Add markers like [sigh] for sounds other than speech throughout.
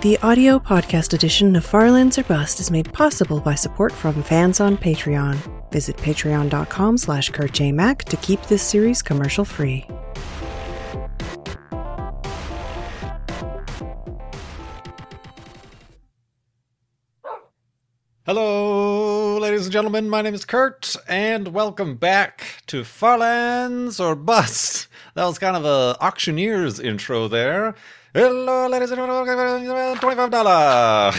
The audio podcast edition of Farlands or Bust is made possible by support from fans on Patreon. Visit patreon.com slash kurtjmac to keep this series commercial free. Hello, ladies and gentlemen. My name is Kurt, and welcome back to Farlands or Bust. That was kind of a auctioneer's intro there. Hello, ladies and gentlemen. Twenty-five dollar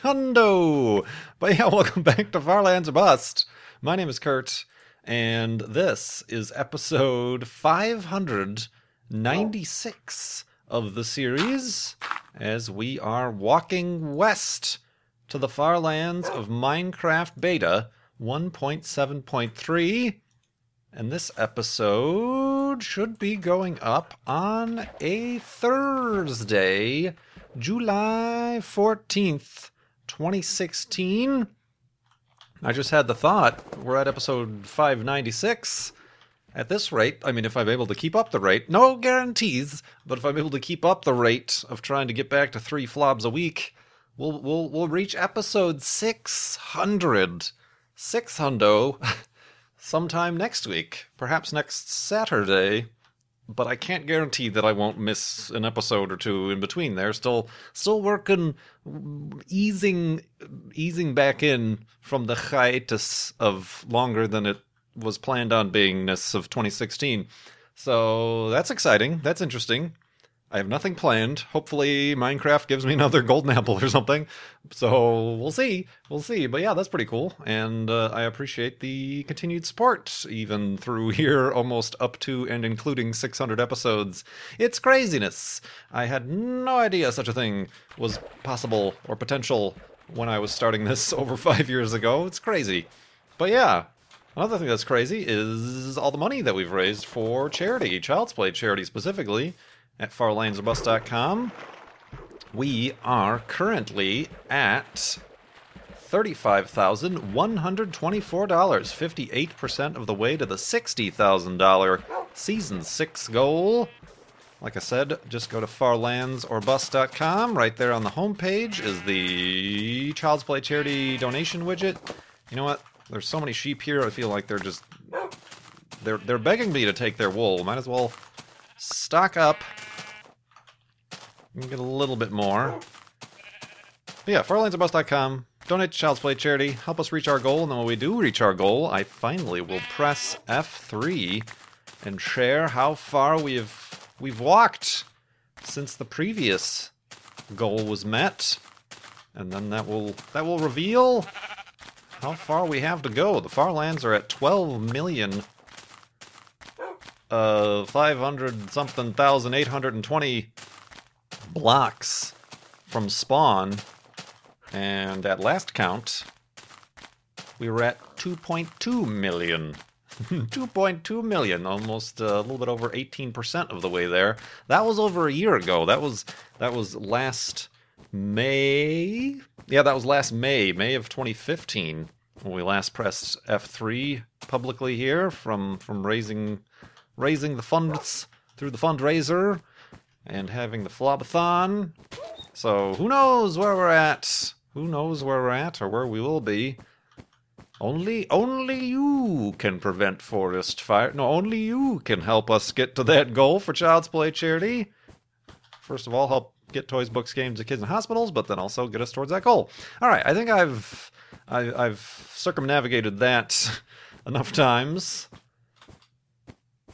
hundo. But yeah, [laughs] welcome back to Farlands Bust. My name is Kurt, and this is episode five hundred ninety-six of the series, as we are walking west to the far lands of Minecraft Beta 1.7.3. And this episode should be going up on a Thursday, July 14th, 2016. I just had the thought, we're at episode 596. At this rate, I mean, if I'm able to keep up the rate, no guarantees, but if I'm able to keep up the rate of trying to get back to three flobs a week, We'll we'll we'll reach episode 600. 600 [laughs] sometime next week, perhaps next Saturday. But I can't guarantee that I won't miss an episode or two in between there. Still still working easing easing back in from the hiatus of longer than it was planned on beingness of 2016. So that's exciting. That's interesting. I have nothing planned. Hopefully, Minecraft gives me another [laughs] golden apple or something. So we'll see. We'll see. But yeah, that's pretty cool. And uh, I appreciate the continued support, even through [laughs] here, almost up to and including 600 episodes. It's craziness. I had no idea such a thing was possible or potential when I was starting this [laughs] over five years ago. It's crazy. But yeah, Another thing that's crazy is all the money that we've raised for charity, Child's Play charity specifically at farlandsorbust.com. We are currently at $35,124, 58% of the way to the $60,000 season 6 goal. Like I said, just go to farlandsorbust.com. Right there on the homepage is the Child's Play charity donation widget. You know what? There's so many sheep here. I feel like they're just they're they're begging me to take their wool. Might as well stock up get a little bit more. But yeah, farlandsorbust.com. Donate to Child's Play charity. Help us reach our goal. And then when we do reach our goal, I finally will press F3 and share how far we've we've walked since the previous goal was met. And then that will that will reveal how far we have to go. The Farlands are at 12 million uh 500 something thousand 820 blocks from spawn, and at last count, we were at 2.2 million. [laughs] 2.2 million, almost uh, a little bit over 18% of the way there. That was over a year ago. That was that was last May. Yeah, that was last May, May of 2015 when we last pressed F3 publicly here from from raising raising the funds through the fundraiser and having the Flobathon. So who knows where we're at? Who knows where we're at or where we will be? Only, only you can prevent forest fire. No, only you can help us get to that goal for Child's Play charity. First of all, help get toys, books, games to kids in hospitals, but then also get us towards that goal. All right, I think I've I, I've circumnavigated that [laughs] enough times.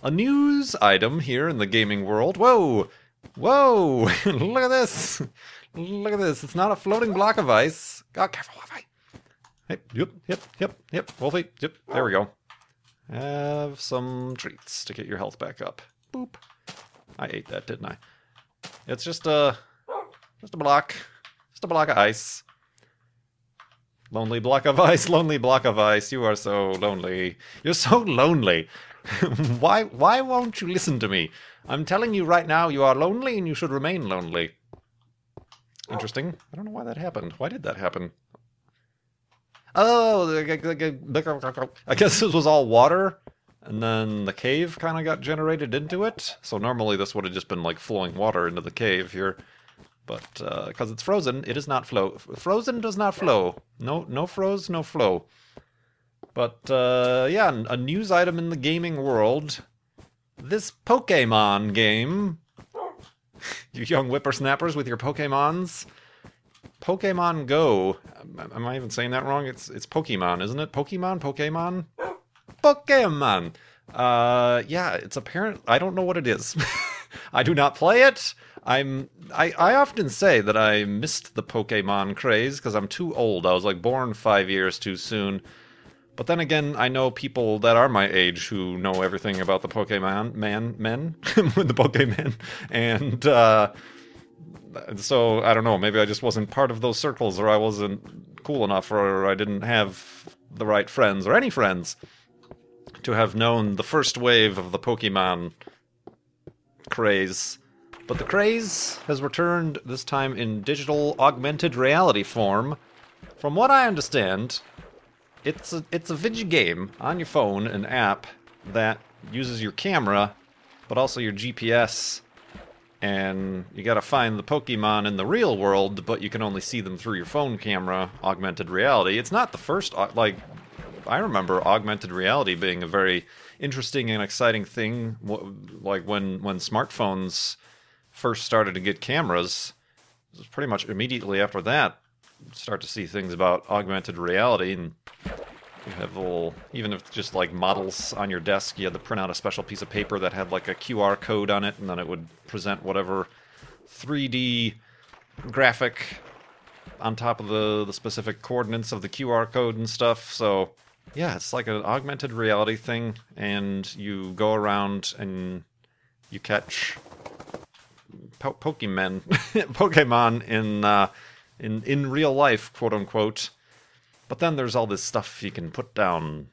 A news item here in the gaming world. Whoa! Whoa! [laughs] Look at this! Look at this. It's not a floating block of ice. God, careful, Wolfie. Hey, yep, yep, yep, yep. Wolfie, yep. There we go. Have some treats to get your health back up. Boop. I ate that, didn't I? It's just a, just a block, just a block of ice. Lonely block of ice, [laughs] lonely block of ice. You are so lonely. You're so lonely. [laughs] why, why won't you listen to me? I'm telling you right now, you are lonely and you should remain lonely. Interesting. I don't know why that happened. Why did that happen? Oh, I guess this was all water, and then the cave kind of got generated into it. So normally this would have just been like flowing water into the cave here. but uh, because it's frozen, it is not flow. Frozen does not flow. No, no froze, no flow. But uh, yeah, a news item in the gaming world. This Pokemon game. [laughs] you young whippersnappers with your Pokemons. Pokemon Go. Am I even saying that wrong? It's it's Pokemon, isn't it? Pokemon, Pokemon, Pokemon. Uh, yeah, it's apparent. I don't know what it is. [laughs] I do not play it. I'm. I I often say that I missed the Pokemon craze because I'm too old. I was like born five years too soon. But then again, I know people that are my age who know everything about the Pokemon man men, with [laughs] the Pokemon, and uh, so I don't know. Maybe I just wasn't part of those circles, or I wasn't cool enough, or I didn't have the right friends or any friends to have known the first wave of the Pokemon craze. But the craze has returned this time in digital augmented reality form. From what I understand, it's a it's a video game on your phone, an app that uses your camera, but also your GPS and you got to find the Pokemon in the real world, but you can only see them through your phone camera, augmented reality. It's not the first, like, I remember augmented reality being a very interesting and exciting thing. Like when when smartphones first started to get cameras, pretty much immediately after that start to see things about augmented reality and you have little, even if just like models on your desk, you had to print out a special piece of paper that had like a QR code on it, and then it would present whatever 3D graphic on top of the, the specific coordinates of the QR code and stuff. So, yeah, it's like an augmented reality thing, and you go around and you catch po- Pokemon, [laughs] Pokemon in uh, in in real life, quote unquote but then there's all this stuff you can put down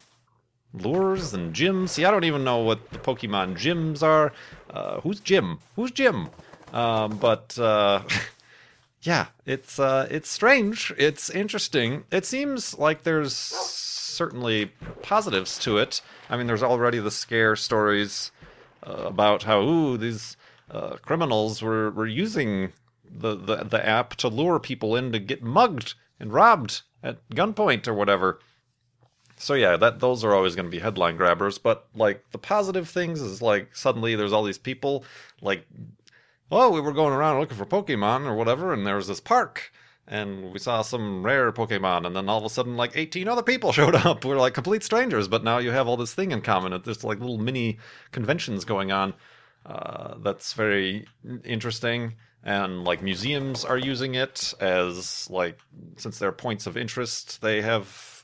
lures and gyms. See, I don't even know what the Pokemon gyms are. Uh, who's Jim? Who's Jim? Um, but uh, [laughs] yeah, it's uh, it's strange. It's interesting. It seems like there's certainly positives to it. I mean, there's already the scare stories uh, about how ooh these uh, criminals were were using the, the the app to lure people in to get mugged and robbed at gunpoint or whatever. So yeah, that those are always going to be headline grabbers. But like the positive things is like suddenly there's all these people like, oh, we were going around looking for Pokemon or whatever, and there was this park, and we saw some rare Pokemon, and then all of a sudden like 18 other people [laughs] showed up. We're like complete strangers, but now you have all this thing in common. There's like little mini conventions going on. Uh, that's very interesting and like museums are using it as like since they're points of interest they have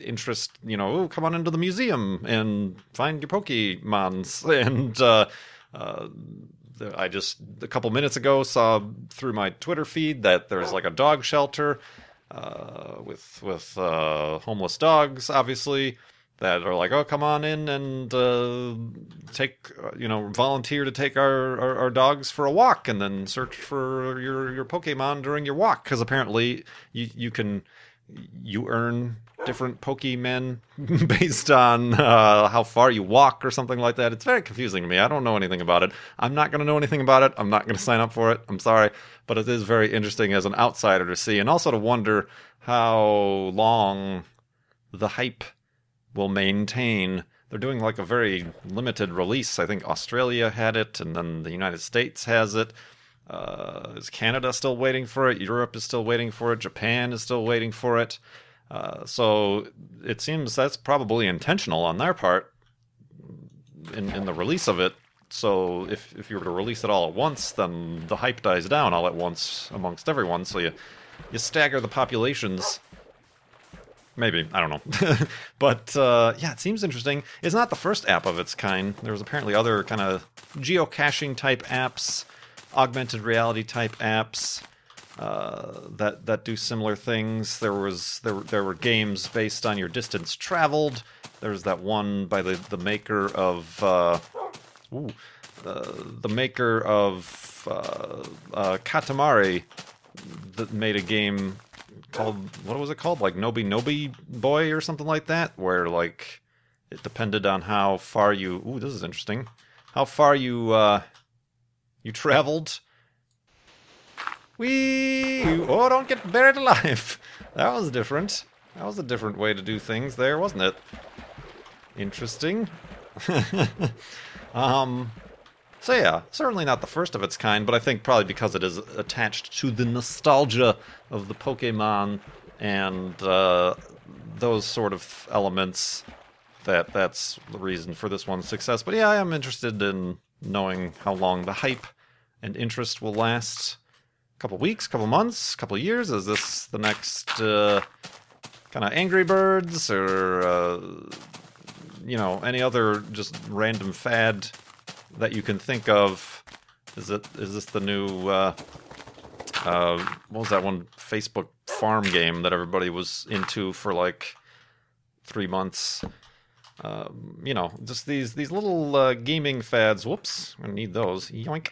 interest you know come on into the museum and find your pokemons. [laughs] And uh, uh, i just a couple minutes ago saw through my twitter feed that there's like a dog shelter uh, with with uh, homeless dogs obviously that are like, oh, come on in and uh, take, you know, volunteer to take our, our, our, dogs for a walk and then search for your, your Pokemon during your walk. Because apparently you, you can, you earn different Pokemon [laughs] based on uh, how far you walk or something like that. It's very confusing to me. I don't know anything about it. I'm not going to know anything about it. I'm not going to sign up for it. I'm sorry. But it is very interesting as an outsider to see and also to wonder how long the hype will maintain. They're doing like a very limited release. I think Australia had it, and then the United States has it. Uh, is Canada still waiting for it? Europe is still waiting for it. Japan is still waiting for it. Uh, so it seems that's probably intentional on their part in, in the release of it. So if if you were to release it all at once, then the hype dies down all at once amongst everyone. So you you stagger the populations Maybe I don't know, [laughs] but uh, yeah, it seems interesting. It's not the first app of its kind. There was apparently other kind of geocaching type apps, augmented reality type apps uh, that that do similar things. There was there there were games based on your distance traveled. There's that one by the the maker of uh, ooh, the maker of uh, uh, Katamari that made a game called what was it called? Like Noby Noby Boy or something like that, where like it depended on how far you. Ooh, this is interesting. How far you uh, you traveled. we Oh, don't get buried alive. [laughs] That was different. That was a different way to do things there, wasn't it? Interesting. [laughs] um, so yeah, certainly not the first of its kind, but I think probably because it is attached to the nostalgia of the Pokemon and uh, those sort of elements, that that's the reason for this one's success. But yeah, I am interested in knowing how long the hype and interest will last. A couple weeks, couple months, couple years. Is this the next uh, kind of Angry Birds or uh, you know any other just random fad that you can think of? Is it is this the new uh, uh, what was that one Facebook farm game that everybody was into for like three months? Um, you know, just these these little uh, gaming fads. Whoops, I need those. Yoink.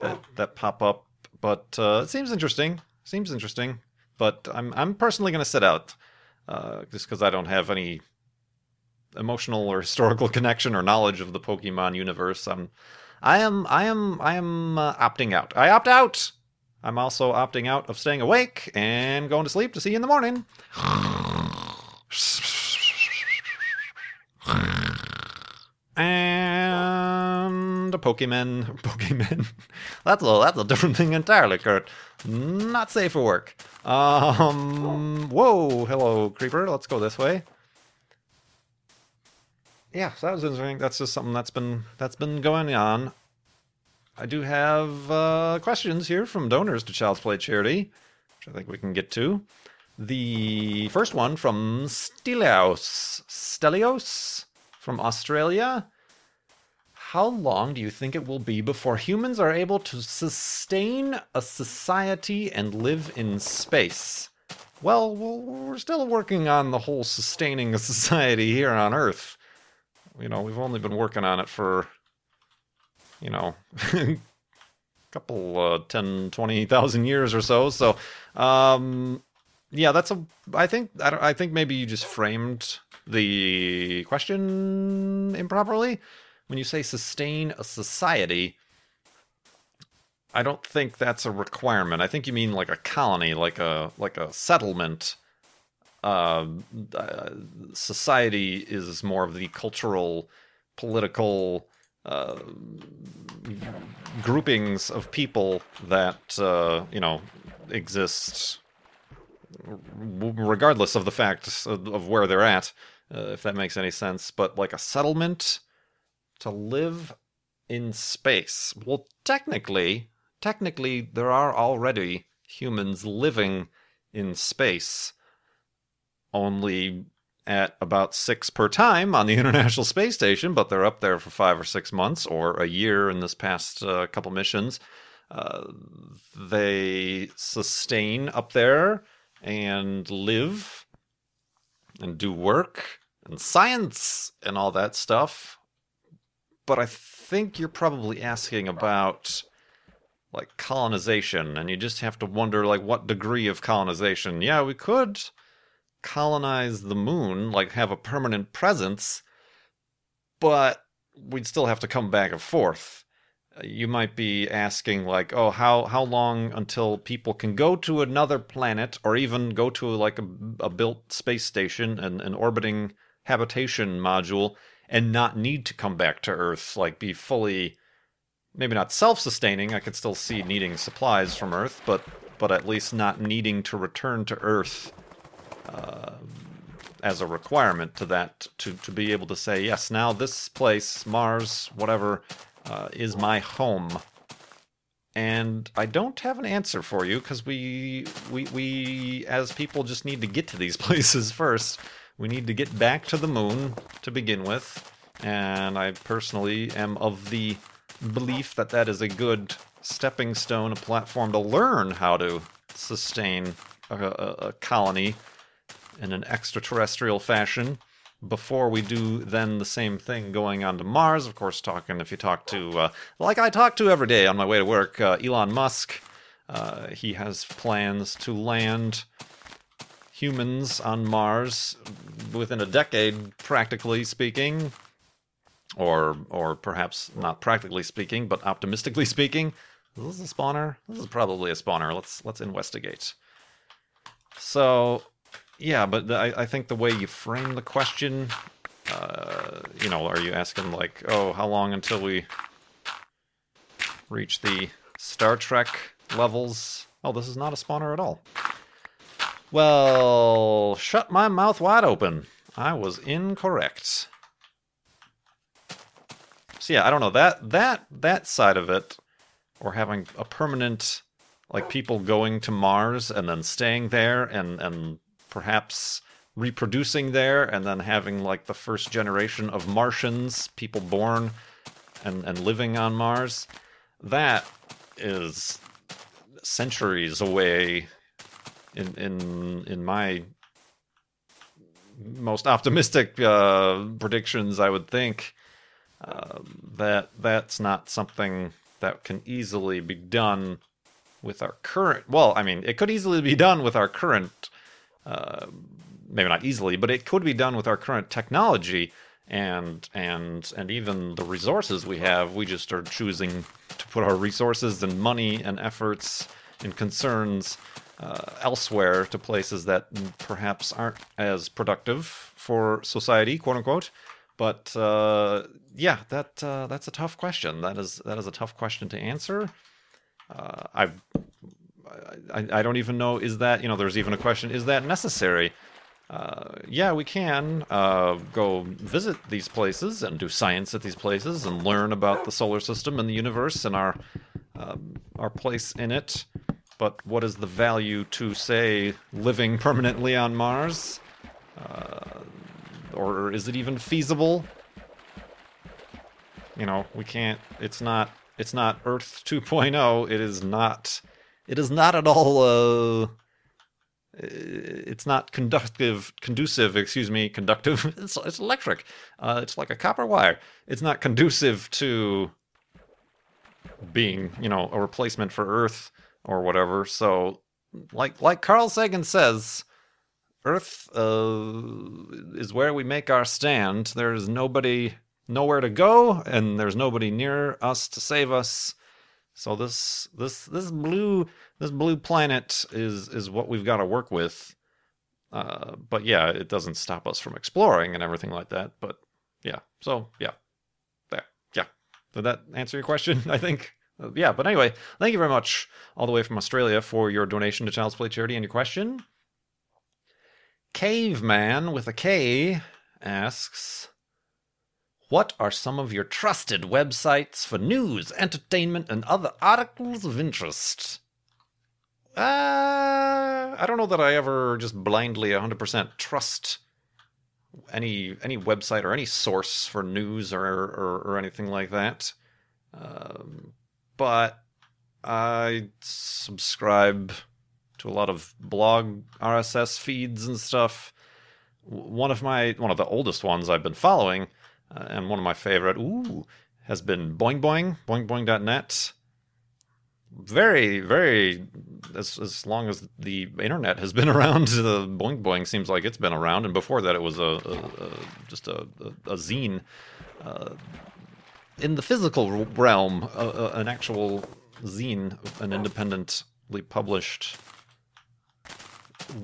That that pop up, but uh, it seems interesting. Seems interesting, but I'm I'm personally going to sit out, uh, just because I don't have any emotional or historical [laughs] connection or knowledge of the Pokemon universe. I'm, I am I am I am uh, opting out. I opt out. I'm also opting out of staying awake and going to sleep to see you in the morning. And a Pokemon, [laughs] Pokemon. That's a that's a different thing entirely, Kurt. Not safe for work. Um. Whoa, hello, creeper. Let's go this way. Yeah, so that was interesting. That's just something that's been that's been going on. I do have uh, questions here from donors to Child's Play Charity, which I think we can get to. The first one from Stelios. Stelios from Australia. How long do you think it will be before humans are able to sustain a society and live in space? Well, we're still working on the whole sustaining a [laughs] society here on Earth. You know, we've only been working on it for, you know, a [laughs] couple, uh, 10, 20,000 years or so. So, um, yeah, that's a. I think I, I think maybe you just framed the question improperly when you say sustain a society. I don't think that's a requirement. I think you mean like a colony, like a like a settlement. Uh, uh, society is more of the cultural, political uh, groupings of people that uh, you know exist regardless of the fact of, where they're at, uh, if that makes any sense. But like a settlement to live in space. Well, technically, technically, there are already humans living in space, only at about six per time on the [laughs] International Space Station, but they're up there for five or six months or a year in this past uh, couple missions. Uh, they sustain up there and live and do work and science and all that stuff. But I think you're probably asking about like colonization and you just have to wonder like what degree of colonization. Yeah, we could colonize the moon, like have a permanent presence, but we'd still have to come back and forth. Uh, you might be asking like oh how how long until people can go to another planet or even go to like a, a built space station and an orbiting habitation module and not need to come back to earth like be fully maybe not self-sustaining i could still see needing supplies from earth but but at least not needing to return to earth uh, as a requirement to that to to be able to say yes now this place mars whatever uh, is my home. And I don't have an answer for you because we, we, we, as people, just need to get to these [laughs] places first. We need to get back to the moon to begin with. And I personally am of the belief that that is a good stepping stone, a platform to learn how to sustain a, a, a colony in an extraterrestrial fashion before we do then the same thing going on to Mars. Of course, talking if you talk to, uh, like I talk to every day on my way to work, uh, Elon Musk, uh, he has plans to land humans on Mars within a decade, practically speaking, or or perhaps not practically speaking, but optimistically [laughs] speaking. this Is a spawner? This is probably a spawner. Let's let's investigate. So, yeah, but I, I think the way you frame the question, uh, you know, are you asking like, oh, how long until we reach the Star Trek levels? Oh, this is not a spawner at all. Well, shut my mouth wide open. I was incorrect. So yeah, I don't know that that that side of it, or having a permanent, like people going to Mars and then staying there and and perhaps reproducing there and then having like the first generation of Martians, people born and and living on Mars. That is centuries away in in in my most optimistic uh, predictions, I would think uh, that that's not something that can easily be done with our current. Well, I mean, it could easily be done with our current. Uh, maybe not easily, but it could be done with our current technology and and and even the resources we have. We just are choosing to put our resources and money and efforts and concerns uh, elsewhere to places that perhaps aren't as productive for society, quote unquote. But uh, yeah, that uh, that's a tough question. That is that is a tough question to answer. Uh, I, I I don't even know. Is that you know? There's even a question. Is that necessary? Uh, yeah, we can uh, go visit these places and do science at these places and learn about the solar system and the universe and our um, our place in it. But what is the value to, say, living permanently on Mars? Uh, or is it even feasible? You know, we can't. It's not. It's not Earth 2.0. It is not. It is not at all. Uh, it's not conductive, conducive. Excuse me, conductive. [laughs] It's, it's electric. Uh, it's like a copper wire. It's not conducive to being, you know, a replacement for Earth or whatever. So, like like Carl Sagan says, Earth uh, is where we make our stand. There's nobody, nowhere to go, and there's nobody near us to save us. So this this this blue this blue planet is is what we've got to work with. Uh, but yeah, it doesn't stop us from exploring and everything like that. But yeah, so yeah, there, yeah. Did that answer your question? [laughs] I think. Uh, yeah, but anyway, thank you very much all the way from Australia for your donation to Child's Play Charity and your question. Caveman with a K asks, What are some of your trusted websites for news, entertainment, and other articles of interest? Uh, I don't know that I ever just blindly 100% trust any any website or any source for news or or, or anything like that. Um, but I subscribe to a lot of blog RSS feeds and stuff. One of my one of the oldest ones I've been following, uh, and one of my favorite, ooh, has been Boing Boing, boing boingboing.net. Very, very as as long as the internet has been [laughs] around, the Boing Boing seems like it's been around, and before that it was a, a, a just a, a, zine. Uh, in the physical realm, an actual zine, an independently published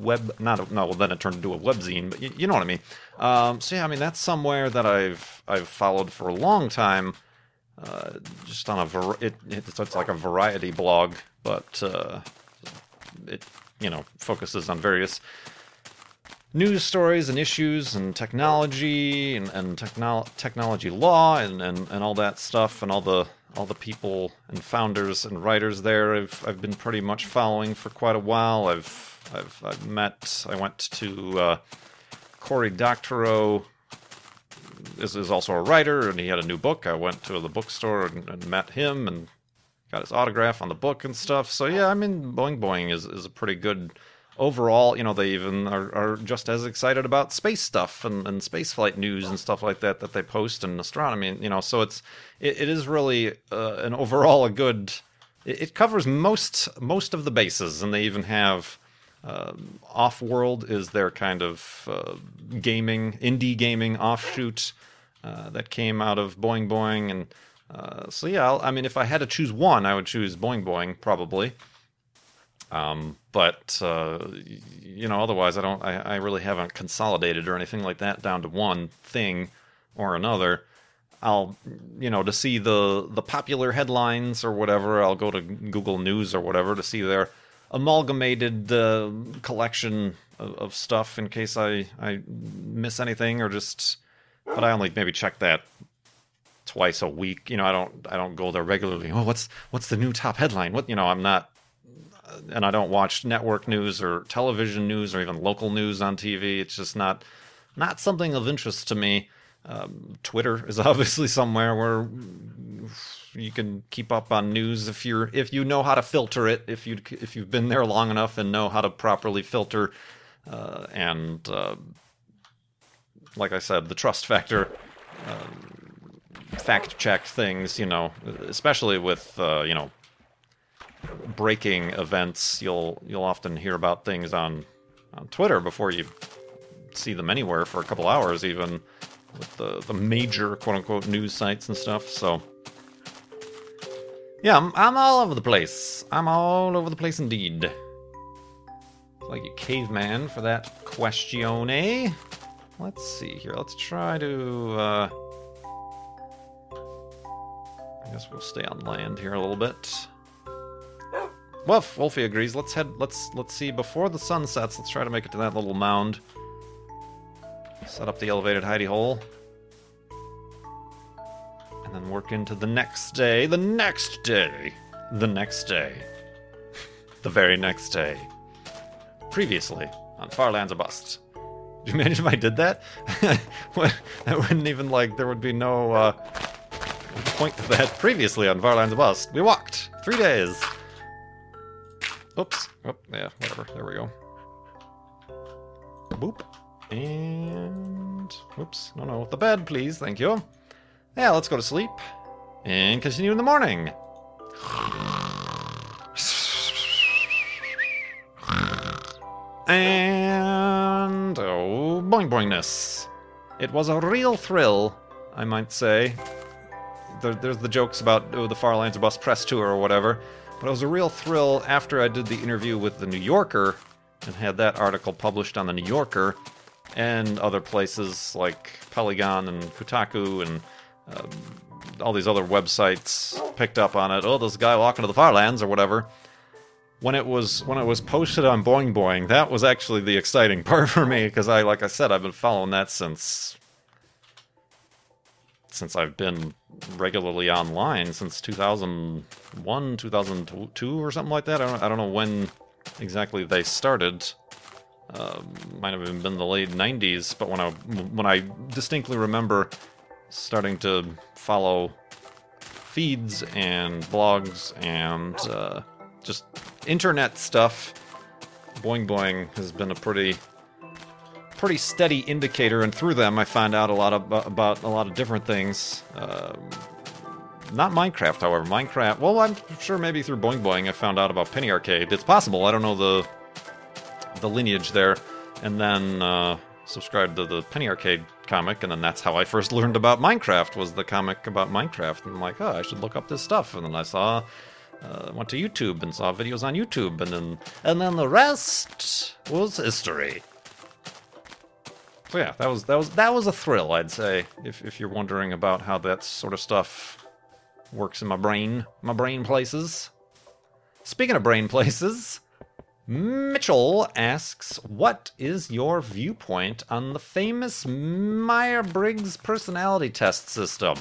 web not a, no well then it turned into a webzine but you, you know what i mean um, so yeah i mean that's somewhere that i've i've followed for a long time uh, just on a var- it, it's, it's like a variety blog but uh, it you know focuses on various news stories and issues and technology and, and technolo- technology law and, and, and all that stuff and all the all the people and founders and writers there I've I've been pretty much following for quite a while. I've I've, I've met I went to uh, Cory Doctorow is, is also a writer and he had a new book. I went to the bookstore and, and met him and got his autograph on the book and stuff. So yeah, I mean Boing Boing is, is a pretty good overall, you know, they even are, are just as excited about space stuff and, and space flight news and stuff like that that they post and astronomy, you know. So it's it, it is really uh, an overall a good. It, it, covers most most of the bases, and they even have uh, Off World is their kind of uh, gaming indie gaming offshoot uh, that came out of Boing Boing and Uh, so yeah, I'll, I mean, if I had to choose one, I would choose Boing Boing probably. Um, but uh, you know, otherwise, I don't. I, I really haven't consolidated or anything like that down to one thing or another. I'll, you know, to see the the popular headlines or whatever. I'll go to Google News or whatever to see their amalgamated uh, collection of, of stuff in case I I miss anything or just. But I only maybe check that twice a week. You know, I don't I don't go there regularly. Oh, what's what's the new top headline? What you know, I'm not and I don't watch network news or television news or even local news on TV. It's just not not something of interest to me. Um, Twitter is [laughs] obviously somewhere where you can keep up on news if you're if you know how to filter it. If you if you've been there long enough and know how to properly filter uh, and uh, like I said, the trust factor. Um, fact check things, you know, especially with uh, you know breaking events. You'll you'll often hear about things on on Twitter before you see them anywhere for a couple hours, even with the the major quote unquote news sites and stuff. So yeah, I'm, I'm all over the place. I'm all over the place indeed. Like a caveman for that questione. Eh. Let's see here. Let's try to. Uh, I guess we'll stay on land here a little bit. Woof, Wolfie agrees. Let's head. Let's let's see. Before the sun sets, let's try to make it to that little mound. Set up the elevated hidey hole, and then work into the next day. The next day. The next day. [laughs] the very next day. Previously on Far Lands or Bust. Do you imagine if I did that? [laughs] that wouldn't even like. There would be no. Uh, point to that previously on Farlands Bust. We walked three days. Oops. Oh, yeah, whatever. There we go. Boop. And. Oops. No, no. The bed, please. Thank you. Yeah, let's go to sleep. And continue in the morning. And. Oh, boing boingness. It was a real thrill, I might say, there, there's the jokes about oh, the Far Lands or Bust press tour or whatever. But it was a real thrill after I did the interview with the New Yorker and had that article published on the New Yorker and other places like Polygon and Kotaku and um, all these other websites picked up on it. Oh, this guy walking to the Farlands or whatever. When it was when it was posted on Boing Boing, that was actually the exciting [laughs] part for me because I, like I said, I've been following that since since I've been regularly online since 2001, 2002, or something like that. I don't, I don't know when exactly they started. Uh, might have even been the late 90s, but when I when I distinctly remember starting to follow feeds and blogs and uh, just internet stuff, Boing Boing has been a pretty pretty steady indicator, and through them I find out a lot of, about a lot of different things. Uh, not Minecraft, however. Minecraft. Well, I'm sure maybe through Boing Boing I found out about Penny Arcade. It's possible. I don't know the the lineage there. And then uh, subscribed to the Penny Arcade comic, and then that's how I first learned about Minecraft. Was the comic about Minecraft? And I'm like, oh, I should look up this stuff. And then I saw. Uh, went to YouTube and saw videos on YouTube, and then and then the rest was history. So yeah, that was that was that was a thrill, I'd say. If if you're wondering about how that sort of stuff works in my brain, my brain places. Speaking of brain places, Mitchell asks, "What is your viewpoint on the famous Myers-Briggs personality test system?"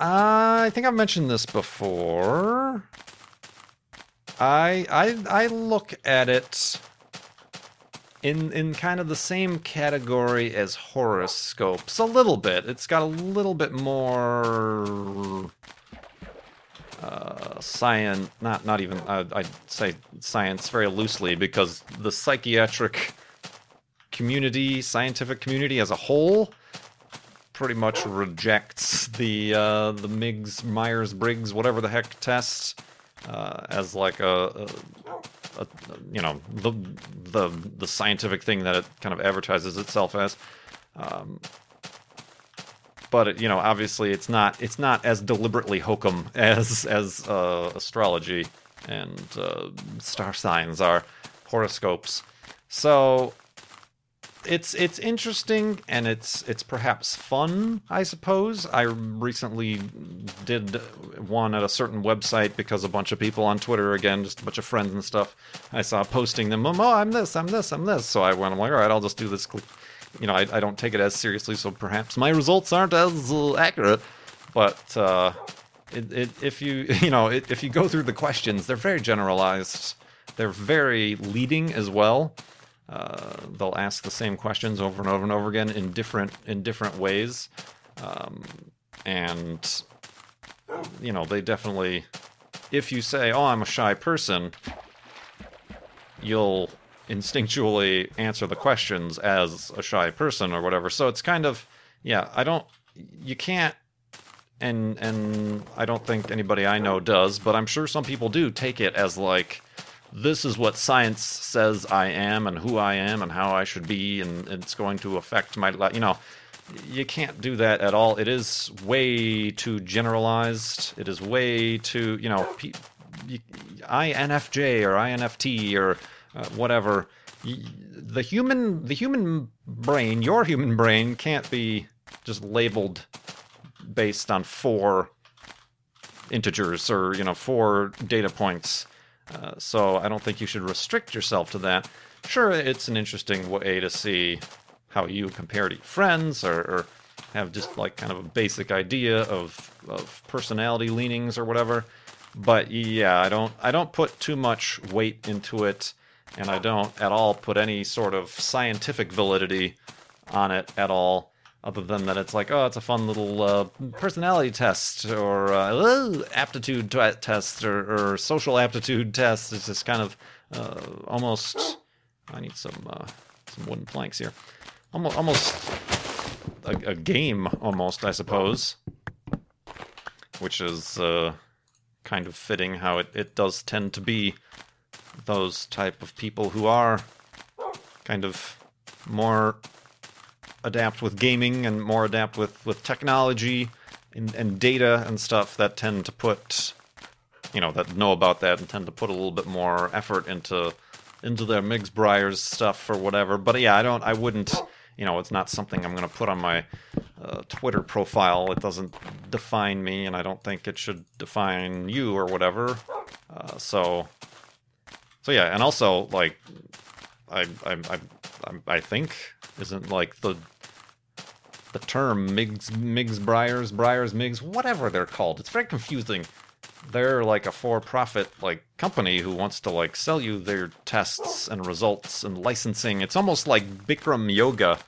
Uh, I think I've mentioned this before. I I I look at it in in kind of the same category as horoscopes a little bit. It's got a little bit more uh, science, not not even uh, I'd say science very loosely because the psychiatric community, scientific community as a whole, pretty much rejects the uh, the Miggs Myers Briggs whatever the heck test uh, as like a, a a, you know the the the scientific thing that it kind of advertises itself as. Um, but it, you know, obviously, it's not it's not as deliberately hokum as as uh, astrology and uh, star signs are, horoscopes. So it's it's interesting and it's it's perhaps fun, I suppose. I recently did one at a certain website because a bunch of people on Twitter again, just a bunch of friends and stuff. I saw posting them, oh, I'm this, I'm this, I'm this. So I went, I'm like, all right, I'll just do this. You know, I, I don't take it as seriously, so perhaps my results aren't as uh, accurate. But uh, it, it, if you [laughs] you know it, if you go through the questions, they're very generalized. They're very leading as well. Uh, they'll ask the same questions over and over and over again in different in different ways, um, and you know they definitely. If you say, "Oh, I'm a shy person," you'll instinctually answer the questions as a shy person or whatever. So it's kind of yeah. I don't. You can't and and I don't think anybody I know does, but I'm sure some people do take it as like this is what science says I am and who I am and how I should be, and it's going to affect my life. You know, you can't do that at all. It is way too generalized. It is way too, you know, INFJ or INFT or uh, whatever. The human, the human brain, your human brain, can't be just labeled based on four integers or you know four data points uh, so I don't think you should restrict yourself to that. Sure, it's an interesting way to see how you compare to your friends or, or have just like kind of a basic idea of, of personality leanings or whatever. But yeah, I don't I don't put too much weight into it, and I don't at all put any sort of scientific validity on it at all other than that it's like oh it's a fun little uh, personality test or uh, aptitude t- test or, or, social aptitude test. It's just kind of uh, almost i need some uh, some wooden planks here. Almost almost a, a, game almost i suppose. Which is uh, kind of fitting how it, it does tend to be those type of people who are kind of more adapt with gaming and more adapt with, with technology and, and data and stuff that tend to put, you know, that know about that and tend to put a little bit more effort into into their Migs Briars stuff or whatever. But yeah, I don't, I wouldn't, you know, it's not something I'm going to put on my uh, Twitter profile. It doesn't define me, and I don't think it should define you or whatever. Uh, so, so yeah, and also like, I, I, I, I think isn't like the the term Migs, Migs Briars, Briars Migs, whatever they're called. It's very confusing. They're like a for-profit like company who wants to like sell you their tests and results and licensing. It's almost like Bikram yoga.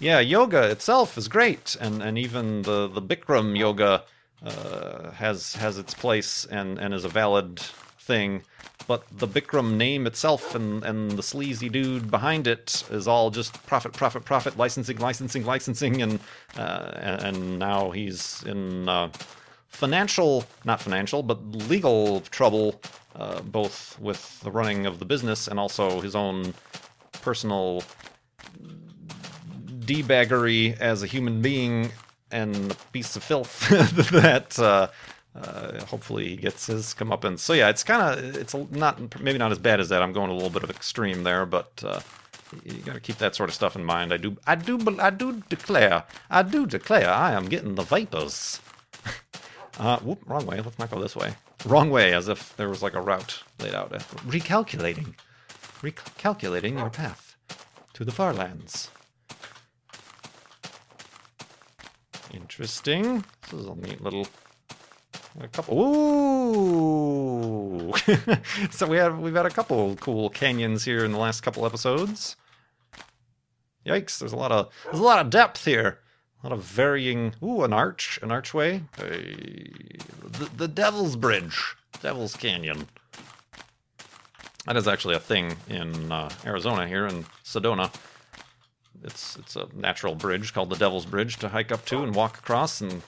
Yeah, yoga itself is great, and and even the the Bikram yoga uh, has has its place and and is a valid thing but the Bikram name itself and, and the sleazy dude behind it is all just profit, profit, profit, licensing, licensing, licensing, and uh, and now he's in uh, financial, not financial, but legal trouble, uh, both with the running of the business and also his own personal debaggery as a human being and a piece of filth [laughs] that uh, hopefully he gets his comeuppance. So yeah, it's kind of it's not maybe not as bad as that. I'm going a little bit of extreme there, but uh, you got to keep that sort of stuff in mind. I do, I do, I do declare, I do declare, I am getting the vapors. [laughs] uh, whoop, wrong way. Let's not go this way. Wrong way, as if there was like a route laid out. Recalculating, recalculating your path to the far lands. Interesting. This is a neat little a couple. Ooh! [laughs] so we have we've had a couple cool canyons here in the last couple episodes. Yikes! There's a lot of there's a lot of depth here. A lot of varying. Ooh, an arch, an archway. A, the, the Devil's Bridge, Devil's Canyon. That is actually a thing in uh, Arizona here in Sedona. It's it's a natural bridge called the Devil's Bridge to hike up to and walk across and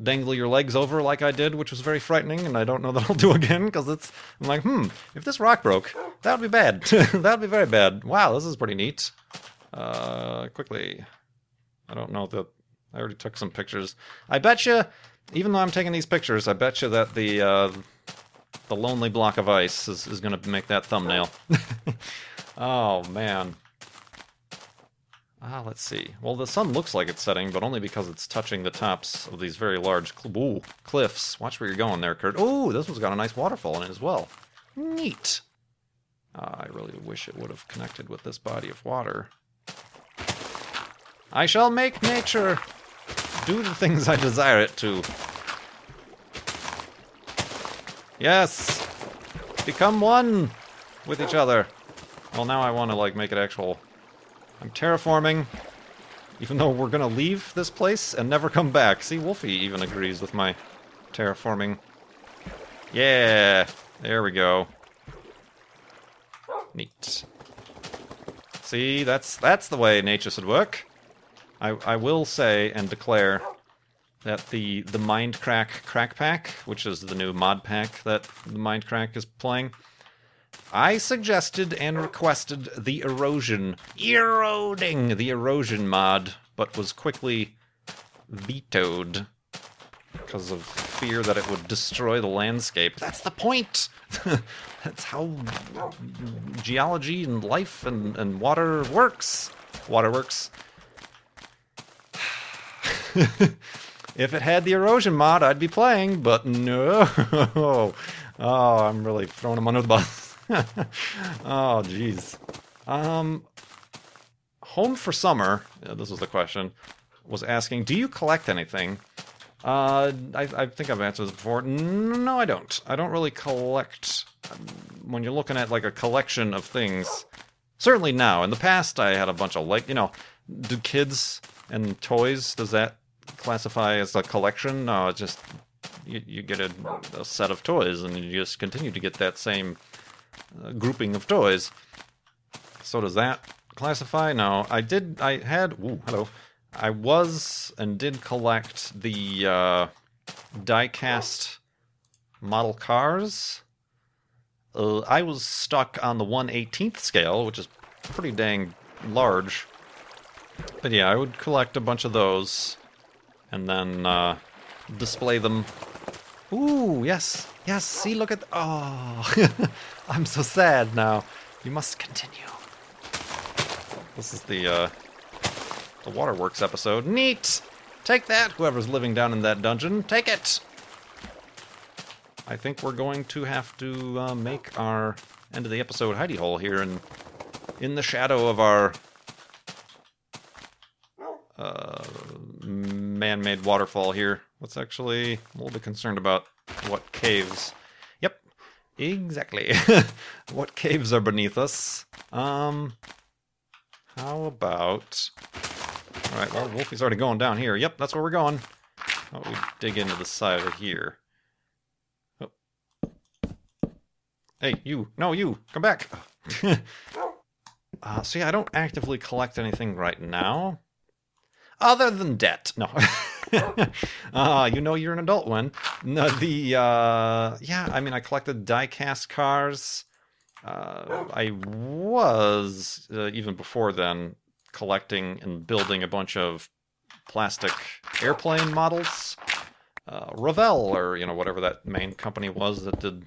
dangle your legs over like I did, which was very frightening, and I don't know that I'll do [laughs] again because it's. I'm like, hmm, if this rock broke, that would be bad. [laughs] that would be very bad. Wow, this is pretty neat. Uh, quickly, I don't know that I already took some pictures. I bet you, even though I'm taking these pictures, I bet you that the uh, the lonely block of ice is, is going to make that thumbnail. [laughs] oh man. Ah, let's see. Well, the sun looks like it's setting, but only because it's touching the tops of these very large cl- ooh, cliffs. Watch where you're going there, Kurt. Oh, this one's got a nice waterfall in it as well. Neat. Uh, I really wish it would have connected with this body of water. I shall make nature do the things I desire it to. Yes! Become one with each other. Well, now I want to, like, make it actual. I'm terraforming, even though we're gonna leave this place and never come back. See, Wolfie even agrees with my terraforming. Yeah! There we go. Neat. See, that's that's the way nature should work. I I will say and declare that the the Mindcrack crack pack, which is the new mod pack that the Mindcrack is playing, I suggested and requested the erosion eroding the erosion mod, but was quickly vetoed because of fear that it would destroy the landscape. That's the point. [laughs] That's how geology and life and, and water works. Water works. [sighs] if it had the erosion mod, I'd be playing, but no. [laughs] Oh, I'm really throwing him under the bus. [laughs] oh, jeez. Um, Home for Summer, yeah, this was the question, was asking, do you collect anything? Uh, I, I think I've answered this before. No, I don't. I don't really collect. um, When you're looking at like a collection of things, certainly now. In the past, I had a bunch of like, you know, do kids and toys? Does that classify as a collection? No, it's just you, you get a, a set of toys, and you just continue to get that same uh, grouping of toys. So does that classify? No, I did. I had. Ooh, hello. I was and did collect the uh, diecast model cars. Uh, I was stuck on the 1/18th scale, which is pretty dang large. But yeah, I would collect a bunch of those and then uh, display them. Ooh, yes, yes. See, look at. Oh, [laughs] [laughs] I'm so sad now. You must continue. This is the uh, the Waterworks episode. Neat! Take that, whoever's living down in that dungeon. Take it! I think we're going to have to uh, make our end of the episode hidey hole here in, in the shadow of our uh, man made waterfall here. Let's actually. I'm a little bit concerned about what caves. Exactly. [laughs] what caves are beneath us. Um. How about. Alright, well, Wolfie's already going down here. Yep, that's where we're going. About we dig into the side of here? Oh. Hey, you. No, you. Come back. [laughs] uh, see, I don't actively collect anything right now. Other than debt. No. [laughs] uh, you know you're an adult when. No, the, uh, yeah, I mean, I collected die-cast cars. Uh, I was, uh, even before then, collecting and building a bunch of plastic airplane models. Uh, Revell, or, you know, whatever that main company was that did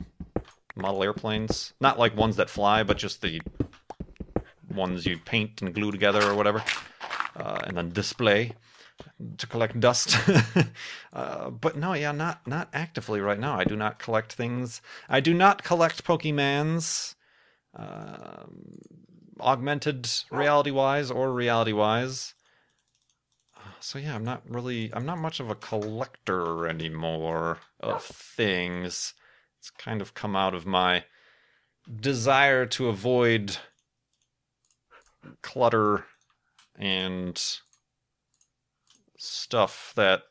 model airplanes. Not like ones that fly, but just the ones you paint and glue together or whatever. Uh, and then display to collect dust. [laughs] uh, but no, yeah, not not actively right now. I do not collect things. I do not collect Pokemans, um, augmented reality wise or reality wise. So yeah, I'm not really. I'm not much of a collector anymore of things. It's kind of come out of my desire to avoid clutter and stuff that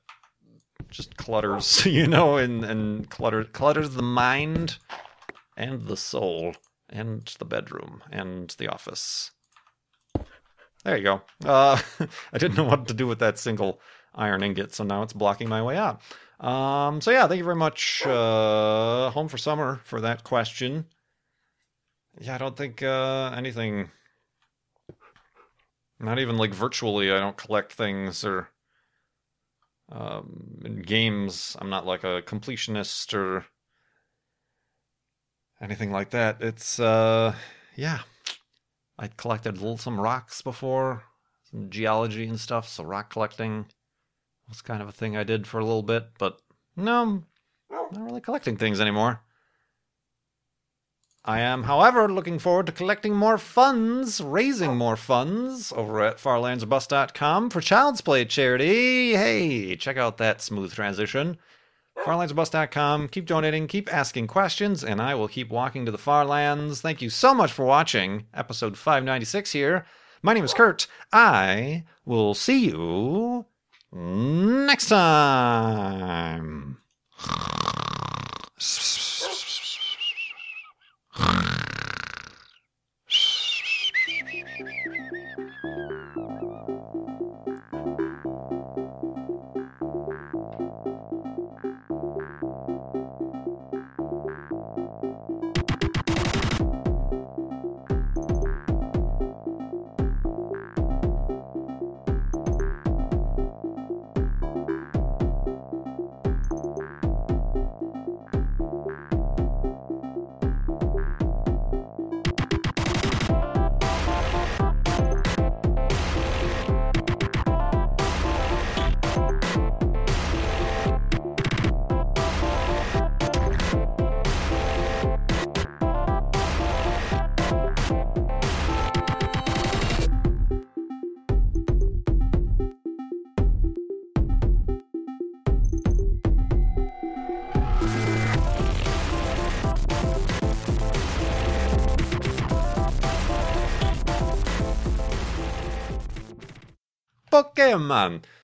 just clutters, [laughs] you know, and, and clutter clutters the mind and the soul and the bedroom and the office. There you go. Uh, [laughs] I didn't know what to do with that single iron ingot, so now it's blocking my way out. Um, so yeah, thank you very much, uh, Home for Summer, for that question. Yeah, I don't think uh, anything not even like virtually, I don't collect things or Um, in games, I'm not like a completionist or anything like that. It's uh, yeah. I collected some rocks before, some geology and stuff. So rock collecting was kind of a thing I did for a little bit, but no, I'm not really collecting things anymore. I am, however, looking forward to collecting more funds, raising more funds over at farlandsorbust.com for Child's Play charity. Hey, check out that smooth transition. Farlandsorbust.com. Keep donating, keep asking questions, and I will keep walking to the far lands. Thank you so much for watching episode 596 here. My name is Kurt. I will see you next time. Pokemon